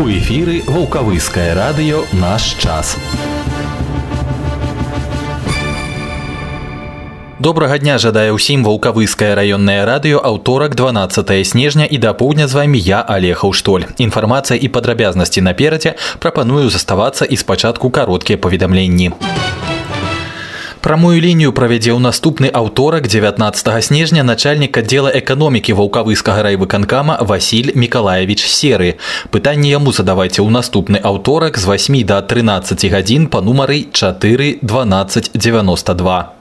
У эфіры вулкавыскае радыё наш час. Добрага дня жадае ўсім вулкавыскае раённае радыё аўторак 12 снежня і да поўдня з вамі я алехаў штоль. Інфармацыя і падрабязнасці наперадзе прапаную заставацца і спачатку кароткія паведамленні. Прамую лінію правядзе ў наступны аўторак 19 снежня начальнік аддзела эканомікі ваўкавыскага райвыканкама Васіль Миколаевич серы. Пытанне яму задавайце ў наступны аўторак з 8 до 13 гадзін па нумары 4 12 92.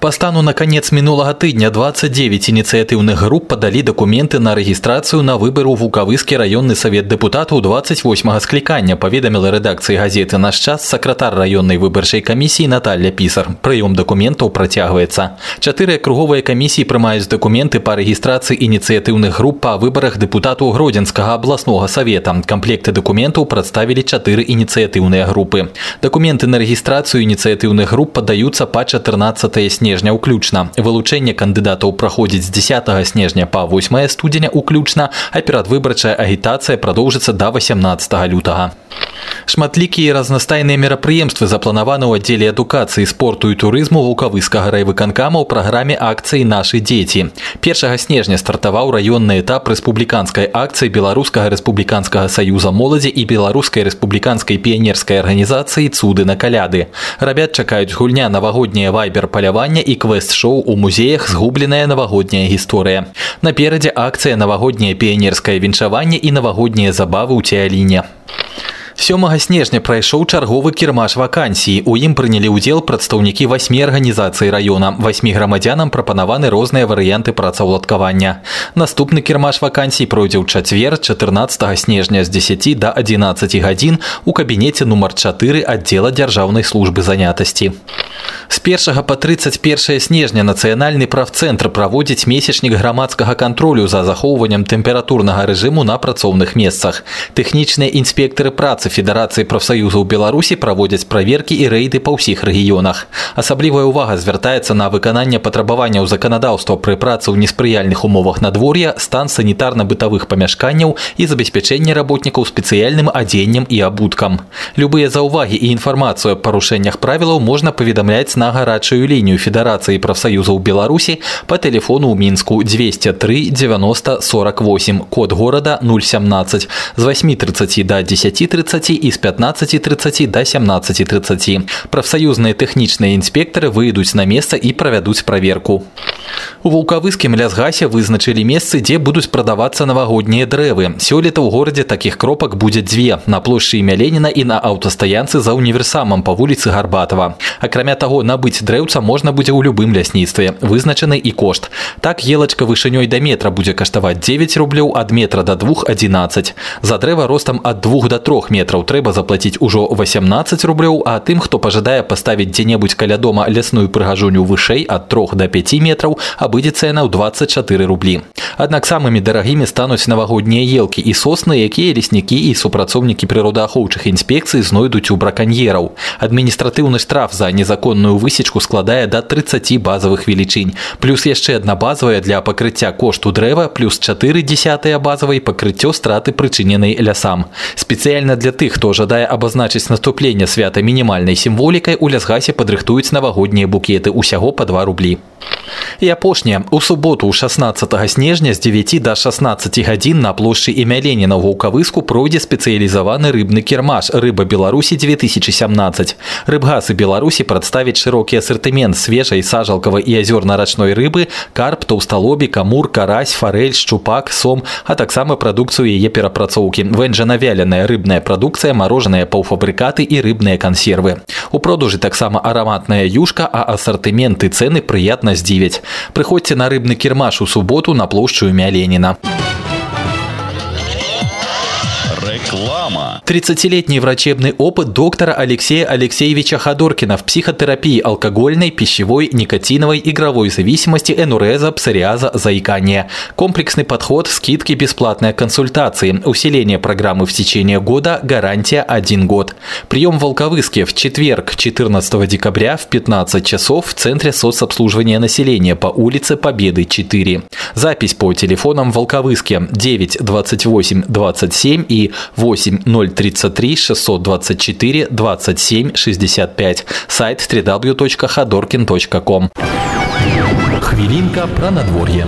По стану на конец минулого тыдня 29 инициативных групп подали документы на регистрацию на выбор у Вулкавыскі районный совет депутатаў 28 склікання, паведаміла редакции газеты «Наш час» сакратар районной выбарчай комиссии Наталья Писар. Прыём документаў працягваецца. Чатыры круговыя камісіі прымаюць документы по регистрации инициативных групп по выборах депутату Гродзенскага областного совета. Комплекты документаў прадставілі чатыры инициативные группы. Документы на регистрацию инициативных групп подаются по 14 снежня снежня ўключна вылучэнне кандыдатаў праходзіць з 10 снежня па 8 студзеня ўключна а перадвыбарчая агітацыя прадоўжыцца да 18 лютага Шматлікія разнастайныя мерапрыемствы запланаваны ў аддзеле адукацыі спорту і турызму вулкавыскага райвыканкама ў праграме акцыі нашы дзеці першага снежня стартаваў раённы этап рэспубліканскай акцыі беларускага рэспубліканскага саюза моладзі і беларускай рэспубліканскай піянерскай арганізацыі цуды на каляды рабят чакаюць гульня навагодняе вайбер палявання і квест-шоу у музеях згубленая навагодняя гісторыя. Наперадзе акцыя навагодняе піянерскае віншаванне і навагоднія забавы ў цеаліне. 7 снежня прайшоў чарговы кірмаш вакансіі. У ім прынялі ўдзел прадстаўнікі васьмі арганізацый раёна. Васьмі грамадзянам прапанаваны розныя варыянты працаўладкавання. Наступны кірмаш вакансій пройдзе ў чацвер 14 снежня з 10 до 11 гадзін у кабінеце нумар 4 аддзела дзяржаўнай службы занятасці. З 1 по 31 снежня нацыянальны правцэнтр праводзіць месячнік грамадскага кантролю за захоўваннем тэмпературнага рэжыму на працоўных месцах. Тэхнічныя інспектары працы федэрацыі прафсаюзаў Беларусі праводзяць праверкі і рэйды па ўсіх рэгіёнах. Асаблівая ўвага звяртаецца на выкананне патрабаванняў заканадаўства пры працы ў неспрыяльных умовах надвор'я, стан санітарна-бытавых памяшканняў і забеспячэнне работнікаў спецыяльным адзеннем і абуткам. Любыя заўвагі і інфармацыю аб парушэннях правілаў можна паведамляць на гарачую лінію Федэрацыі прафсаюзаў Беларусі по телефону ў мінску 203 90 48 код горада 017 з 8:30 до 10:30 і з 15:30 до 17:30. Прафсаюзныя тэхнічныя інспектары выйдуць на месца і правядуць праверку. У вулкавыскім лясгасе вызначылі месцы, дзе будуць прадавацца навагоднія дрэвы. Сёлета ў горадзе такіх кропак будзе дзве на плошчы імя Леніна і на аўтастаянцы за універсамам па вуліцы Гарбатова. Акрамя таго, набыць дрэўца можна будзе ў любым лясніцтве вызначаны і кошт так елачка вышынёй да метра будзе каштаваць 9 рублёў ад метра до двух 11 за дрэва ростам ад двух до трох метраў трэба заплаціць ужо 18 рублёў а тым хто пажадае паставіць дзе-небудзь каля дома лясную прыгажуню вышэй ад трох до 5 метраў абыдзецца яна ў 24 рублі аднак самымі дарагімі стануць навагоднія елкі і сосны якія леснікі і супрацоўнікі прыродаахоўчых інспекцый знойдуць у браканьераў адміністратыўны штраф за незаконную высечку складае да 30 базавых велічынь. Плюс яшчэ адна базавая для пакрыцця кошту дрэва плюс 4 десятыя базавай пакрыццё страты прычыненай лясам. Спецыяльна для тых, хто жадае абазначыць наступленне свята мінімальнай сімволікай у лясгасе падрыхтуюць навагоднія букеты усяго па 2 рублі. І апошняе у суботу 16 снежня з 9 до 16 гадзін на плошчы імя Леніна вулкавыску пройдзе спецыялізаваны рыбны кірмаш рыба Беларусі 2017. Рыбгасы Беларусі прадставіць шырокі асартымент свежай сажалкавай і азёрна-рачной рыбы, карп, таўсталобі, камур, карась, фарэль, шчупак, сом, а таксама прадукцыю яе перапрацоўкі. Вэнжанавяленая рыбная прадукцыя, марожаныя паўфабрыкаты і рыбныя кансервы. У продажы таксама араматная юшка, а асартыменты цэны прыятна здзівяць. Прыходзьце на рыбны кірмаш у суботу на плошчу імя Реклама. 30-летний врачебный опыт доктора Алексея Алексеевича Ходоркина в психотерапии алкогольной, пищевой, никотиновой, игровой зависимости, энуреза, псориаза, заикания. Комплексный подход, скидки, бесплатные консультации, усиление программы в течение года, гарантия 1 год. Прием в Волковыске в четверг, 14 декабря в 15 часов в Центре соцобслуживания населения по улице Победы 4. Запись по телефонам Волковыске 9 28 27 и 8 033 624 27 65. Сайт www.ходоркин.ком. Хвілінка пра надвор'е.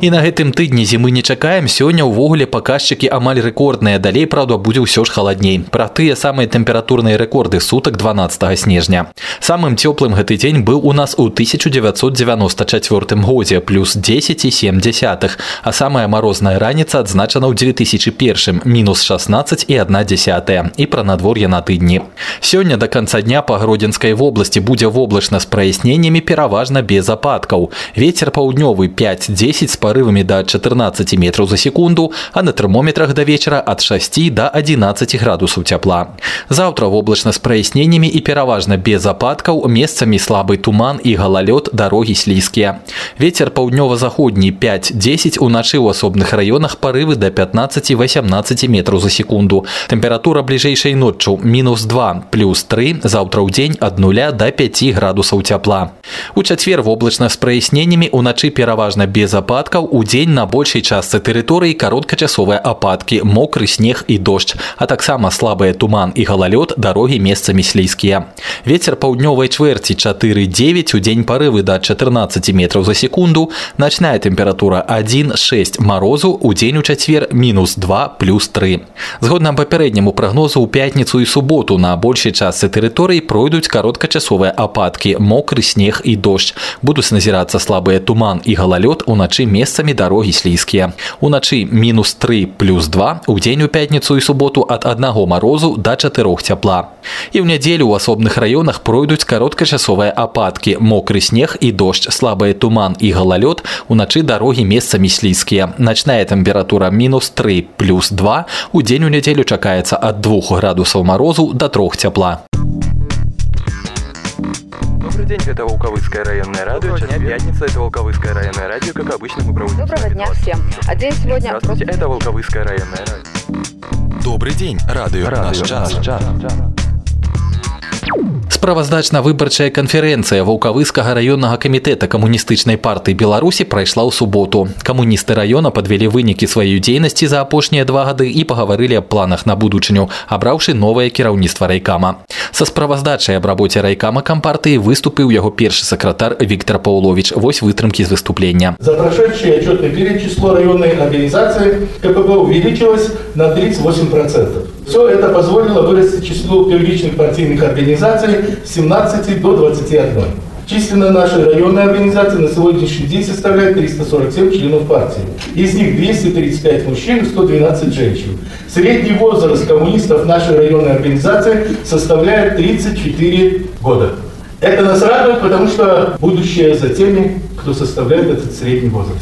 І на гэтым тыдні зімы не чакаем сёння ўвогуле паказчыкі амаль рэкордныя далей праўда будзе ўсё ж халадней пра тыя самыя тэмпературныя рэкорды сутак 12 снежня самым цёплым гэты дзень быў у нас у 1994 годзе плюс 10,7 а самая марозная раніца адзначана ў 2001 мінус 16 і 1 десятая і пра надвор'е на тыдні сёння до конца дня па гродзенскай вобласці будзе воблачна з праясненнямі пераважна без ападкаў ветер паўднёвы 5-10 з порывами до 14 метров за секунду, а на термометрах до вечера от 6 до 11 градусов тепла. Завтра в облачно с прояснениями и переважно без опадков, местами слабый туман и гололед, дороги слизкие. Ветер паўднёва-заходні 5-10 уначы ў асобных раёнах порывы до 15-18 метров за секунду. Температура бліжэйшай ноччу минус 2 плюс 3, завтра ў дзень ад 0 до 5 градусаў цяпла. У чацвер воблачна з праясненнямі уначы пераважна без ападкаў ападкаў удзень на большай частцы тэрыторыі кароткачасовыя ападкі мокры снег і дождж а таксама слабыя туман і галалёд дарогі месцамі слізкія ветер паўднёвай чвэрці 4-9 у дзень парывы да 14 метров за секунду начная тэмпература 1-6 морозу у дзень у чацвер мінус 2 плюс 3 згодна папярэдняму прагнозу ў пятніцу і суботу на большай частцы тэрыторыі пройдуць кароткачасовыя ападкі мокры снег і дождж будуць назірацца слабыя туман і галалёд уначы месяц месцамі дарогі слізкія. Уначы мінус 3 плюс 2 у дзень у пятніцу і суботу ад аднаго марозу да чатырох цяпла. І ў нядзелю ў асобных раёнах пройдуць кароткачасовыя ападкі, мокры снег і дождж, слабыя туман і галалёд, уначы дарогі месцамі слізкія. Начная тэмпература мінус 3 плюс 2 у дзень у нядзелю чакаецца ад 2 градусаў марозу да трох цяпла. Добрый день, это Волковыцкое районное радио. Сейчас пятница, это Волковыцкое районное радио. Как обычно, мы проводим... Доброго дня всем. А день сегодня... Здравствуйте, это Волковыцкое районное радио. Добрый день, радио, радио наш час. Наш час. Справаздачна-выбарчая канферэнцыя ваўкавыскага раённага камітэта камуністычнай партыі Беларусі прайшла ў суботу. Камуністы раёна падвялі вынікі сваёй дзейнасці за апошнія два гады і пагаварылі аб планах на будучыню, абраўшы новае кіраўніцтва райкама. Са справаздачай аб рабоце райкама кампартыі выступіў яго першы сакратар Віктор Паўлович. Вось вытрымкі з выступлення. За прошедший отчетный период число районной организации КПБ увеличилось на 38%. Все это позволило вырасти число первичных партийных организаций с 17 до 21. Численность нашей районной организации на сегодняшний день составляет 347 членов партии. Из них 235 мужчин и 112 женщин. Средний возраст коммунистов нашей районной организации составляет 34 года. Это нас радует, потому что будущее за теми, кто составляет этот средний возраст.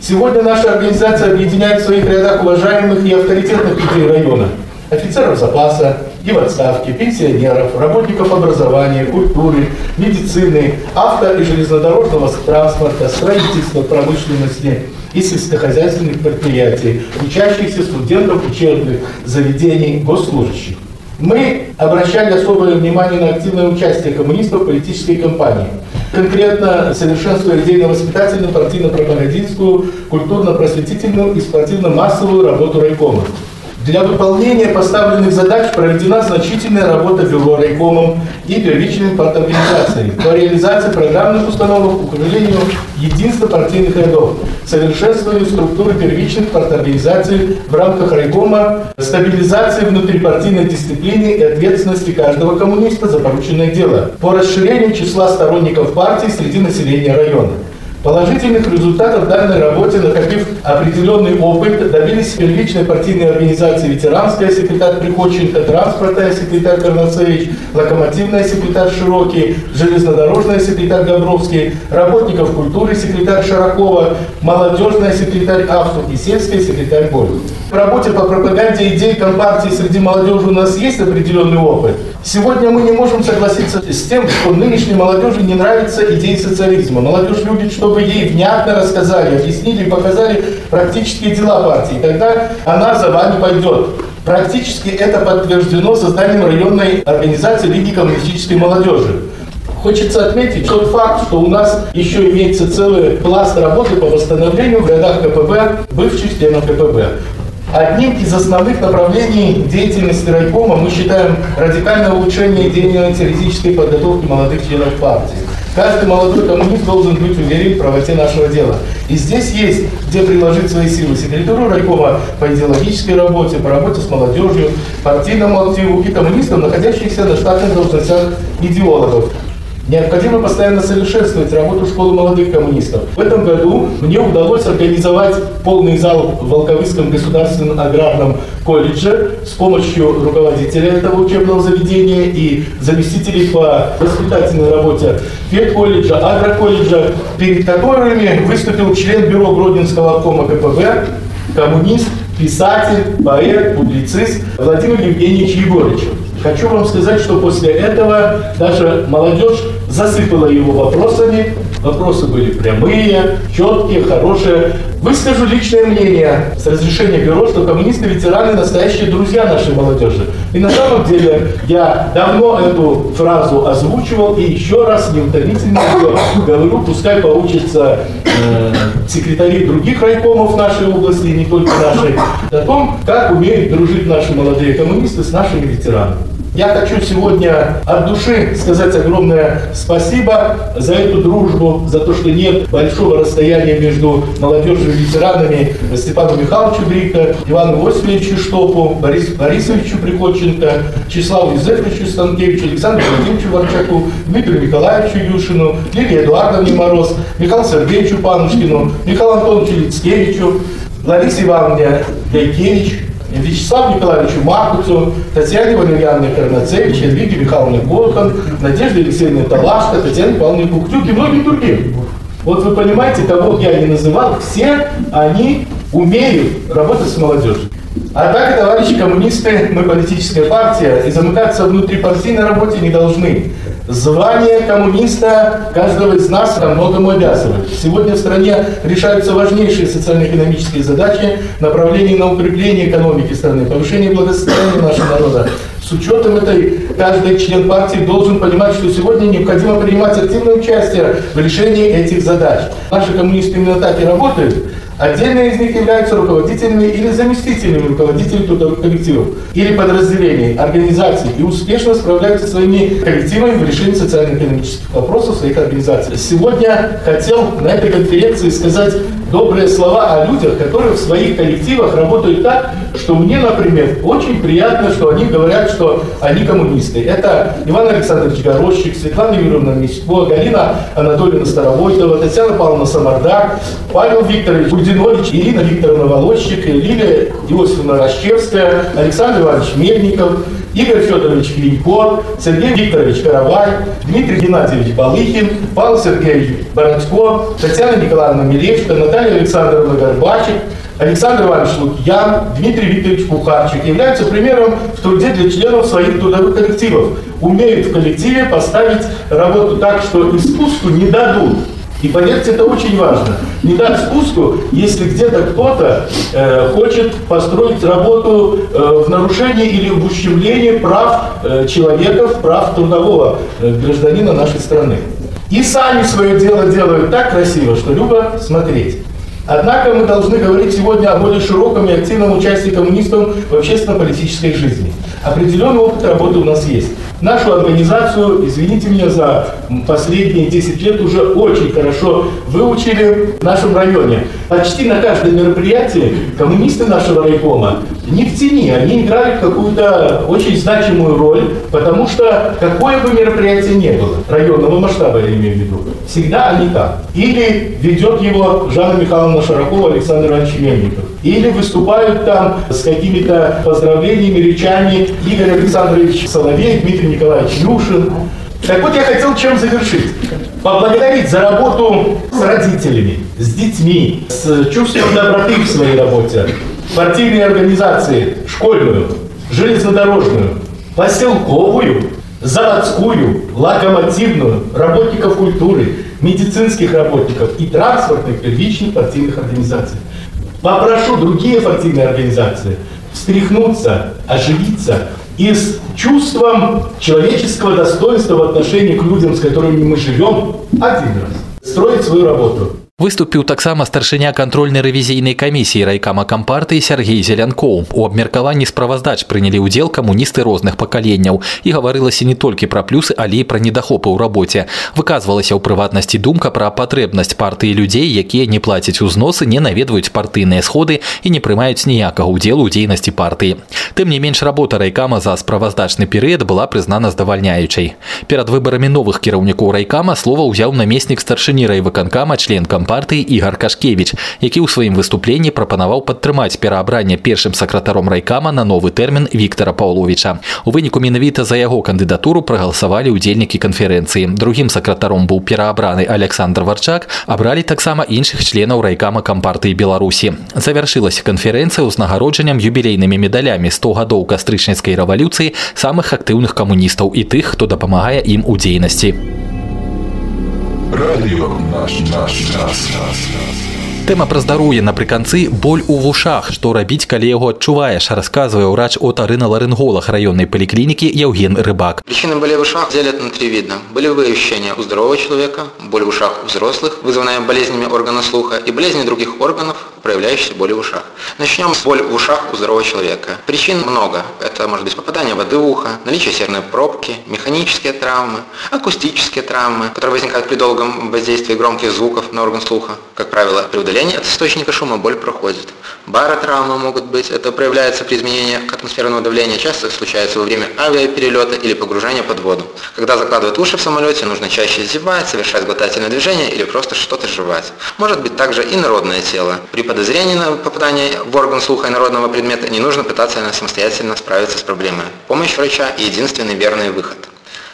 Сегодня наша организация объединяет в своих рядах уважаемых и авторитетных людей района – офицеров запаса и в отставке, пенсионеров, работников образования, культуры, медицины, авто- и железнодорожного транспорта, строительства, промышленности и сельскохозяйственных предприятий, учащихся студентов учебных заведений, госслужащих. Мы обращали особое внимание на активное участие коммунистов в политической кампании. Конкретно совершенствуя идейно-воспитательную, партийно-пропагандистскую, культурно-просветительную и спортивно-массовую работу райкома. Для выполнения поставленных задач проведена значительная работа бюро райкомом и первичными парторганизациями по реализации программных установок, укреплению единства партийных рядов, совершенствованию структуры первичных парторганизаций в рамках райкома, стабилизации внутрипартийной дисциплины и ответственности каждого коммуниста за порученное дело, по расширению числа сторонников партии среди населения района. Положительных результатов данной работе, накопив определенный опыт, добились первичной партийной организации «Ветеранская» секретарь Приходченко, «Транспортная» секретарь Карнацевич, «Локомотивная» секретарь Широкий, «Железнодорожная» секретарь Габровский, работников культуры секретарь Шаракова, молодежная секретарь Автов и сельская секретарь Боль. В работе по пропаганде идей Компартии среди молодежи у нас есть определенный опыт. Сегодня мы не можем согласиться с тем, что нынешней молодежи не нравятся идеи социализма. Молодежь любит, чтобы чтобы ей внятно рассказали, объяснили показали практические дела партии. Тогда она за вами пойдет. Практически это подтверждено созданием районной организации Лиги коммунистической молодежи. Хочется отметить тот факт, что у нас еще имеется целый пласт работы по восстановлению в рядах КПБ бывших членов КПБ. Одним из основных направлений деятельности райкома мы считаем радикальное улучшение идейно-теоретической подготовки молодых членов партии. Каждый молодой коммунист должен быть уверен в правоте нашего дела. И здесь есть где приложить свои силы секретарю райкома по идеологической работе, по работе с молодежью, партийному активу и коммунистам, находящихся на штатных должностях идеологов. Необходимо постоянно совершенствовать работу школы молодых коммунистов. В этом году мне удалось организовать полный зал в Волковыском государственном аграрном колледже с помощью руководителя этого учебного заведения и заместителей по воспитательной работе педколледжа, агроколледжа, перед которыми выступил член бюро Гродненского обкома КПБ, коммунист, писатель, поэт, публицист Владимир Евгеньевич Егорыч. Хочу вам сказать, что после этого даже молодежь засыпала его вопросами. Вопросы были прямые, четкие, хорошие. Выскажу личное мнение с разрешения бюро, что коммунисты-ветераны настоящие друзья нашей молодежи. И на самом деле я давно эту фразу озвучивал и еще раз неутомительно говорю, пускай поучатся э, секретари других райкомов нашей области, не только нашей, о том, как умеют дружить наши молодые коммунисты с нашими ветеранами. Я хочу сегодня от души сказать огромное спасибо за эту дружбу, за то, что нет большого расстояния между молодежью и ветеранами Степану Михайловичу Брико, Ивану Осиповичу Штопу, Борису Борисовичу Приходченко, Числаву Юзефовичу Станкевичу, Александру Владимировичу Ворчаку, Дмитрию Николаевичу Юшину, Лилии Эдуардовне Мороз, Михаилу Сергеевичу Панушкину, Михаилу Антоновичу Лицкевичу, Ларисе Ивановне Дайкевич, Вячеславу Николаевичу Маркуцу, Татьяне Валерьяновне Карнацевич, Эльвиге Михайловне Кохан, Надежде Алексеевне Талашко, Татьяне Павловне Куктюк и многим другим. Вот вы понимаете, кого я не называл, все они умеют работать с молодежью. А так, товарищи коммунисты, мы политическая партия, и замыкаться в внутрипартийной работе не должны. Звание коммуниста каждого из нас ко многому обязывает. Сегодня в стране решаются важнейшие социально-экономические задачи, направления на укрепление экономики страны, повышение благосостояния нашего народа. С учетом этой, каждый член партии должен понимать, что сегодня необходимо принимать активное участие в решении этих задач. Наши коммунисты именно так и работают. Отдельные из них являются руководителями или заместителями руководителей трудовых коллективов или подразделений, организаций и успешно справляются своими коллективами в решении социально-экономических вопросов своих организаций. Сегодня хотел на этой конференции сказать добрые слова о людях, которые в своих коллективах работают так, что мне, например, очень приятно, что они говорят, что они коммунисты. Это Иван Александрович Горощик, Светлана Юрьевна Мисько, Галина Анатольевна Старовойтова, Татьяна Павловна Самардак, Павел Викторович Будинович, Ирина Викторовна Волощик, Лилия Иосифовна Рощевская, Александр Иванович Мельников, Игорь Федорович Клинько, Сергей Викторович Каравай, Дмитрий Геннадьевич Балыхин, Павел Сергеевич Бородько, Татьяна Николаевна Милечко, Наталья Александровна Горбачик, Александр Иванович Лукьян, Дмитрий Викторович Кухарчик являются примером в труде для членов своих трудовых коллективов. Умеют в коллективе поставить работу так, что и не дадут. И поверьте, это очень важно. Не дать спуску, если где-то кто-то э, хочет построить работу э, в нарушении или в ущемлении прав э, человека, прав трудового э, гражданина нашей страны. И сами свое дело делают так красиво, что любо смотреть. Однако мы должны говорить сегодня о более широком и активном участии коммунистов в общественно-политической жизни. Определенный опыт работы у нас есть. Нашу организацию, извините меня за последние 10 лет, уже очень хорошо выучили в нашем районе. Почти на каждом мероприятии коммунисты нашего райкома не в тени, они играли какую-то очень значимую роль, потому что какое бы мероприятие ни было, районного масштаба я имею в виду, всегда они там. Или ведет его Жанна Михайловна Шаракова, Александр Иванович Мельников. Или выступают там с какими-то поздравлениями, речами Игорь Александрович Соловей, Дмитрий Николаевич Юшин. Так вот я хотел чем завершить. Поблагодарить за работу с родителями, с детьми, с чувством доброты в своей работе, партийные организации, школьную, железнодорожную, поселковую, заводскую, локомотивную, работников культуры, медицинских работников и транспортных первичных партийных организаций. Попрошу другие партийные организации встряхнуться, оживиться и с чувством человеческого достоинства в отношении к людям, с которыми мы живем, один раз строить свою работу. Выступіў таксама старшыня кантрольнай рэвізійнай камісіі райкама кампартыі Сергей Зелянкоў. У абмеркаванні справаздач прынялі ўдзел камуністы розных пакаленняў і гаварылася не толькі пра плюсы, але і пра недахопы ў рабоце. Выказвалася ў прыватнасці думка пра патрэбнасць партыі людзей, якія не плацяць узносы, не наведваюць партыйныя сходы і не прымаюць ніякага ўдзелу ў дзейнасці партыі. Тым не менш работа райкама за справаздачны перыяд была прызнана здавальняючай. Перад выбарамі новых кіраўнікоў райкама слова ўзяў намеснік старшыні райвыканкама член кампартыі Ігар Кашкевич, які ў сваім выступленні прапанаваў падтрымаць пераабранне першым сакратаром райкама на новы тэрмін Віктора Паўловича. У выніку менавіта за яго кандыдатуру прагаласавалі ўдзельнікі канферэнцыі. Другім сакратаром быў пераабраны Александр Варчак, абралі таксама іншых членаў райкама кампартыі Беларусі. Завяршылася канферэнцыя ўзнагароджаннем юбілейнымі медалямі 100 гадоў кастрычніцкай рэвалюцыі самых актыўных камуністаў і тых, хто дапамагае ім у дзейнасці. Радио наш, наш, наш, наш. Тэма пра здароўе напрыканцы боль у вушах, што рабіць, калі яго адчуваеш, расказвае ўрач отарына-ларынголог раённой поликлиники Евген Рыбак. Причины боли в ушах делят на три вида. Болевые ощущения у здорового человека, боль в ушах у взрослых, вызванная болезнями органа слуха, и болезни других органов, проявляющиеся боли в ушах. Начнем с боли в ушах у здорового человека. Причин много. Это может быть попадание воды в ухо, наличие серной пробки, механические травмы, акустические травмы, которые возникают при долгом воздействии громких звуков на орган слуха. Как правило, при удалении от источника шума боль проходит. Баротравмы могут быть. Это проявляется при изменении атмосферного давления. Часто случается во время авиаперелета или погружения под воду. Когда закладывают уши в самолете, нужно чаще зевать, совершать глотательные движения или просто что-то жевать. Может быть также и народное тело. При подозрении на попадание в орган слуха инородного предмета не нужно пытаться самостоятельно справиться с проблемой. Помощь врача – единственный верный выход.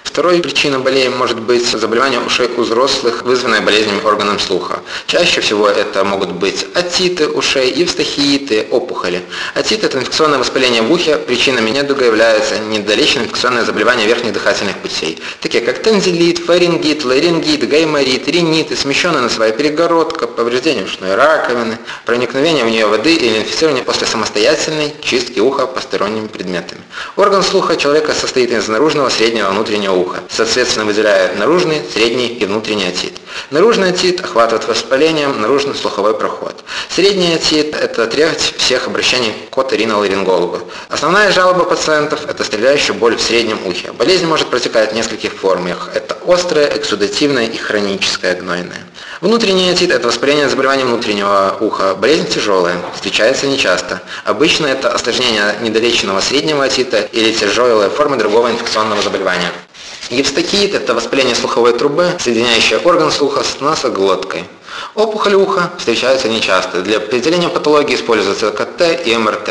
Второй причиной болезни может быть заболевание ушей у взрослых, вызванное болезнями органов слуха. Чаще всего это могут быть отиты ушей, евстахииты, опухоли. Отит – это инфекционное воспаление в ухе, причинами недуга являются недолеченные инфекционные заболевания верхних дыхательных путей, такие как тензилит, фарингит, ларингит, гайморит, ринит, смещенная носовая перегородка, повреждение ушной раковины, проникновение в нее воды или инфицирование после самостоятельной чистки уха посторонними предметами. Орган слуха человека состоит из наружного, среднего, внутреннего уха, соответственно выделяя наружный, средний и внутренний отит. Наружный отит охватывает воспалением наружный слуховой проход. Средний отит – это треть всех обращений к оториноларингологу. Основная жалоба пациентов – это стреляющая боль в среднем ухе. Болезнь может протекать в нескольких формах. Это острая, эксудативная и хроническая гнойная. Внутренний отит – это воспаление заболевания внутреннего уха. Болезнь тяжелая, встречается нечасто. Обычно это осложнение недолеченного среднего отита или тяжелая форма другого инфекционного заболевания. Евстахиит – это воспаление слуховой трубы, соединяющее орган слуха с носоглоткой. Опухоль уха встречаются нечасто. Для определения патологии используются КТ и МРТ.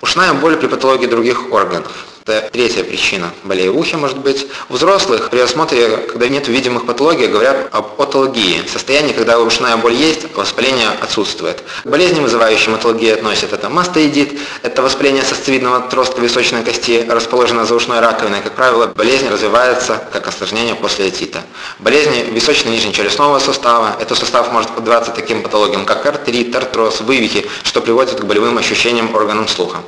Ушная боль при патологии других органов. Это третья причина болей в ухе может быть. У взрослых при осмотре, когда нет видимых патологий, говорят об отологии. Состояние, когда ушная боль есть, а воспаление отсутствует. Болезни, вызывающие отологию, относят это мастоидит, это воспаление сосцевидного отростка височной кости, расположенной за ушной раковиной. Как правило, болезнь развивается как осложнение после отита. Болезни височно-нижнечелюстного сустава. Этот сустав может поддаваться таким патологиям, как артрит, артроз, вывихи, что приводит к болевым ощущениям органам слуха.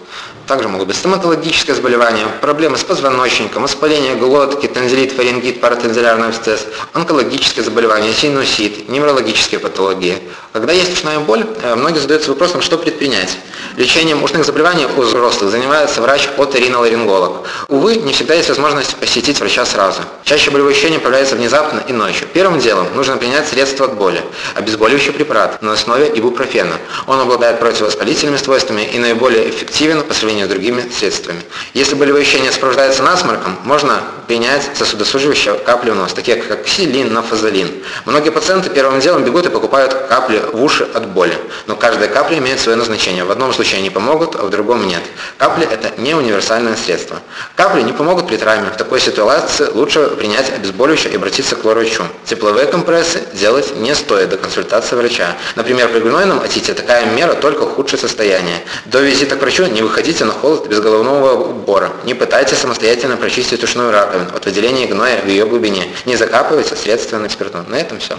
Также могут быть стоматологические заболевания, проблемы с позвоночником, воспаление глотки, тензилит, фарингит, паратензилярный абсцесс, онкологические заболевания, синусит, неврологические патологии. Когда есть ушная боль, э, многие задаются вопросом, что предпринять. Лечением ушных заболеваний у взрослых занимается врач-оториноларинголог. Увы, не всегда есть возможность посетить врача сразу. Чаще болевые ощущения появляются внезапно и ночью. Первым делом нужно принять средство от боли, обезболивающий препарат на основе ибупрофена. Он обладает противовоспалительными свойствами и наиболее эффективен по сравнению с другими средствами. Если болевые ощущения сопровождаются насморком, можно принять сосудосуживающие капли в нос, такие как ксилин, нафазолин. Многие пациенты первым делом бегут и покупают капли в уши от боли. Но каждая капля имеет свое назначение. В одном случае они помогут, а в другом нет. Капли – это не универсальное средство. Капли не помогут при травме. В такой ситуации лучше принять обезболивающее и обратиться к врачу. Тепловые компрессы делать не стоит до консультации врача. Например, при гнойном отите такая мера только ухудшит состояние. До визита к врачу не выходите на холод без головного убора. Не пытайтесь самостоятельно прочистить ушную раковину от выделения гноя в ее глубине. Не закапывайте следственно спиртом. На этом все.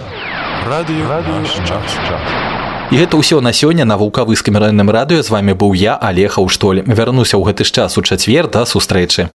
Радио, Радио час, час. І гэта ўсё на сёння на вулкавыскім раённым радыё з вами быў я алега ўштоль вярнуся ў гэты ж час у чацвер да сустрэчы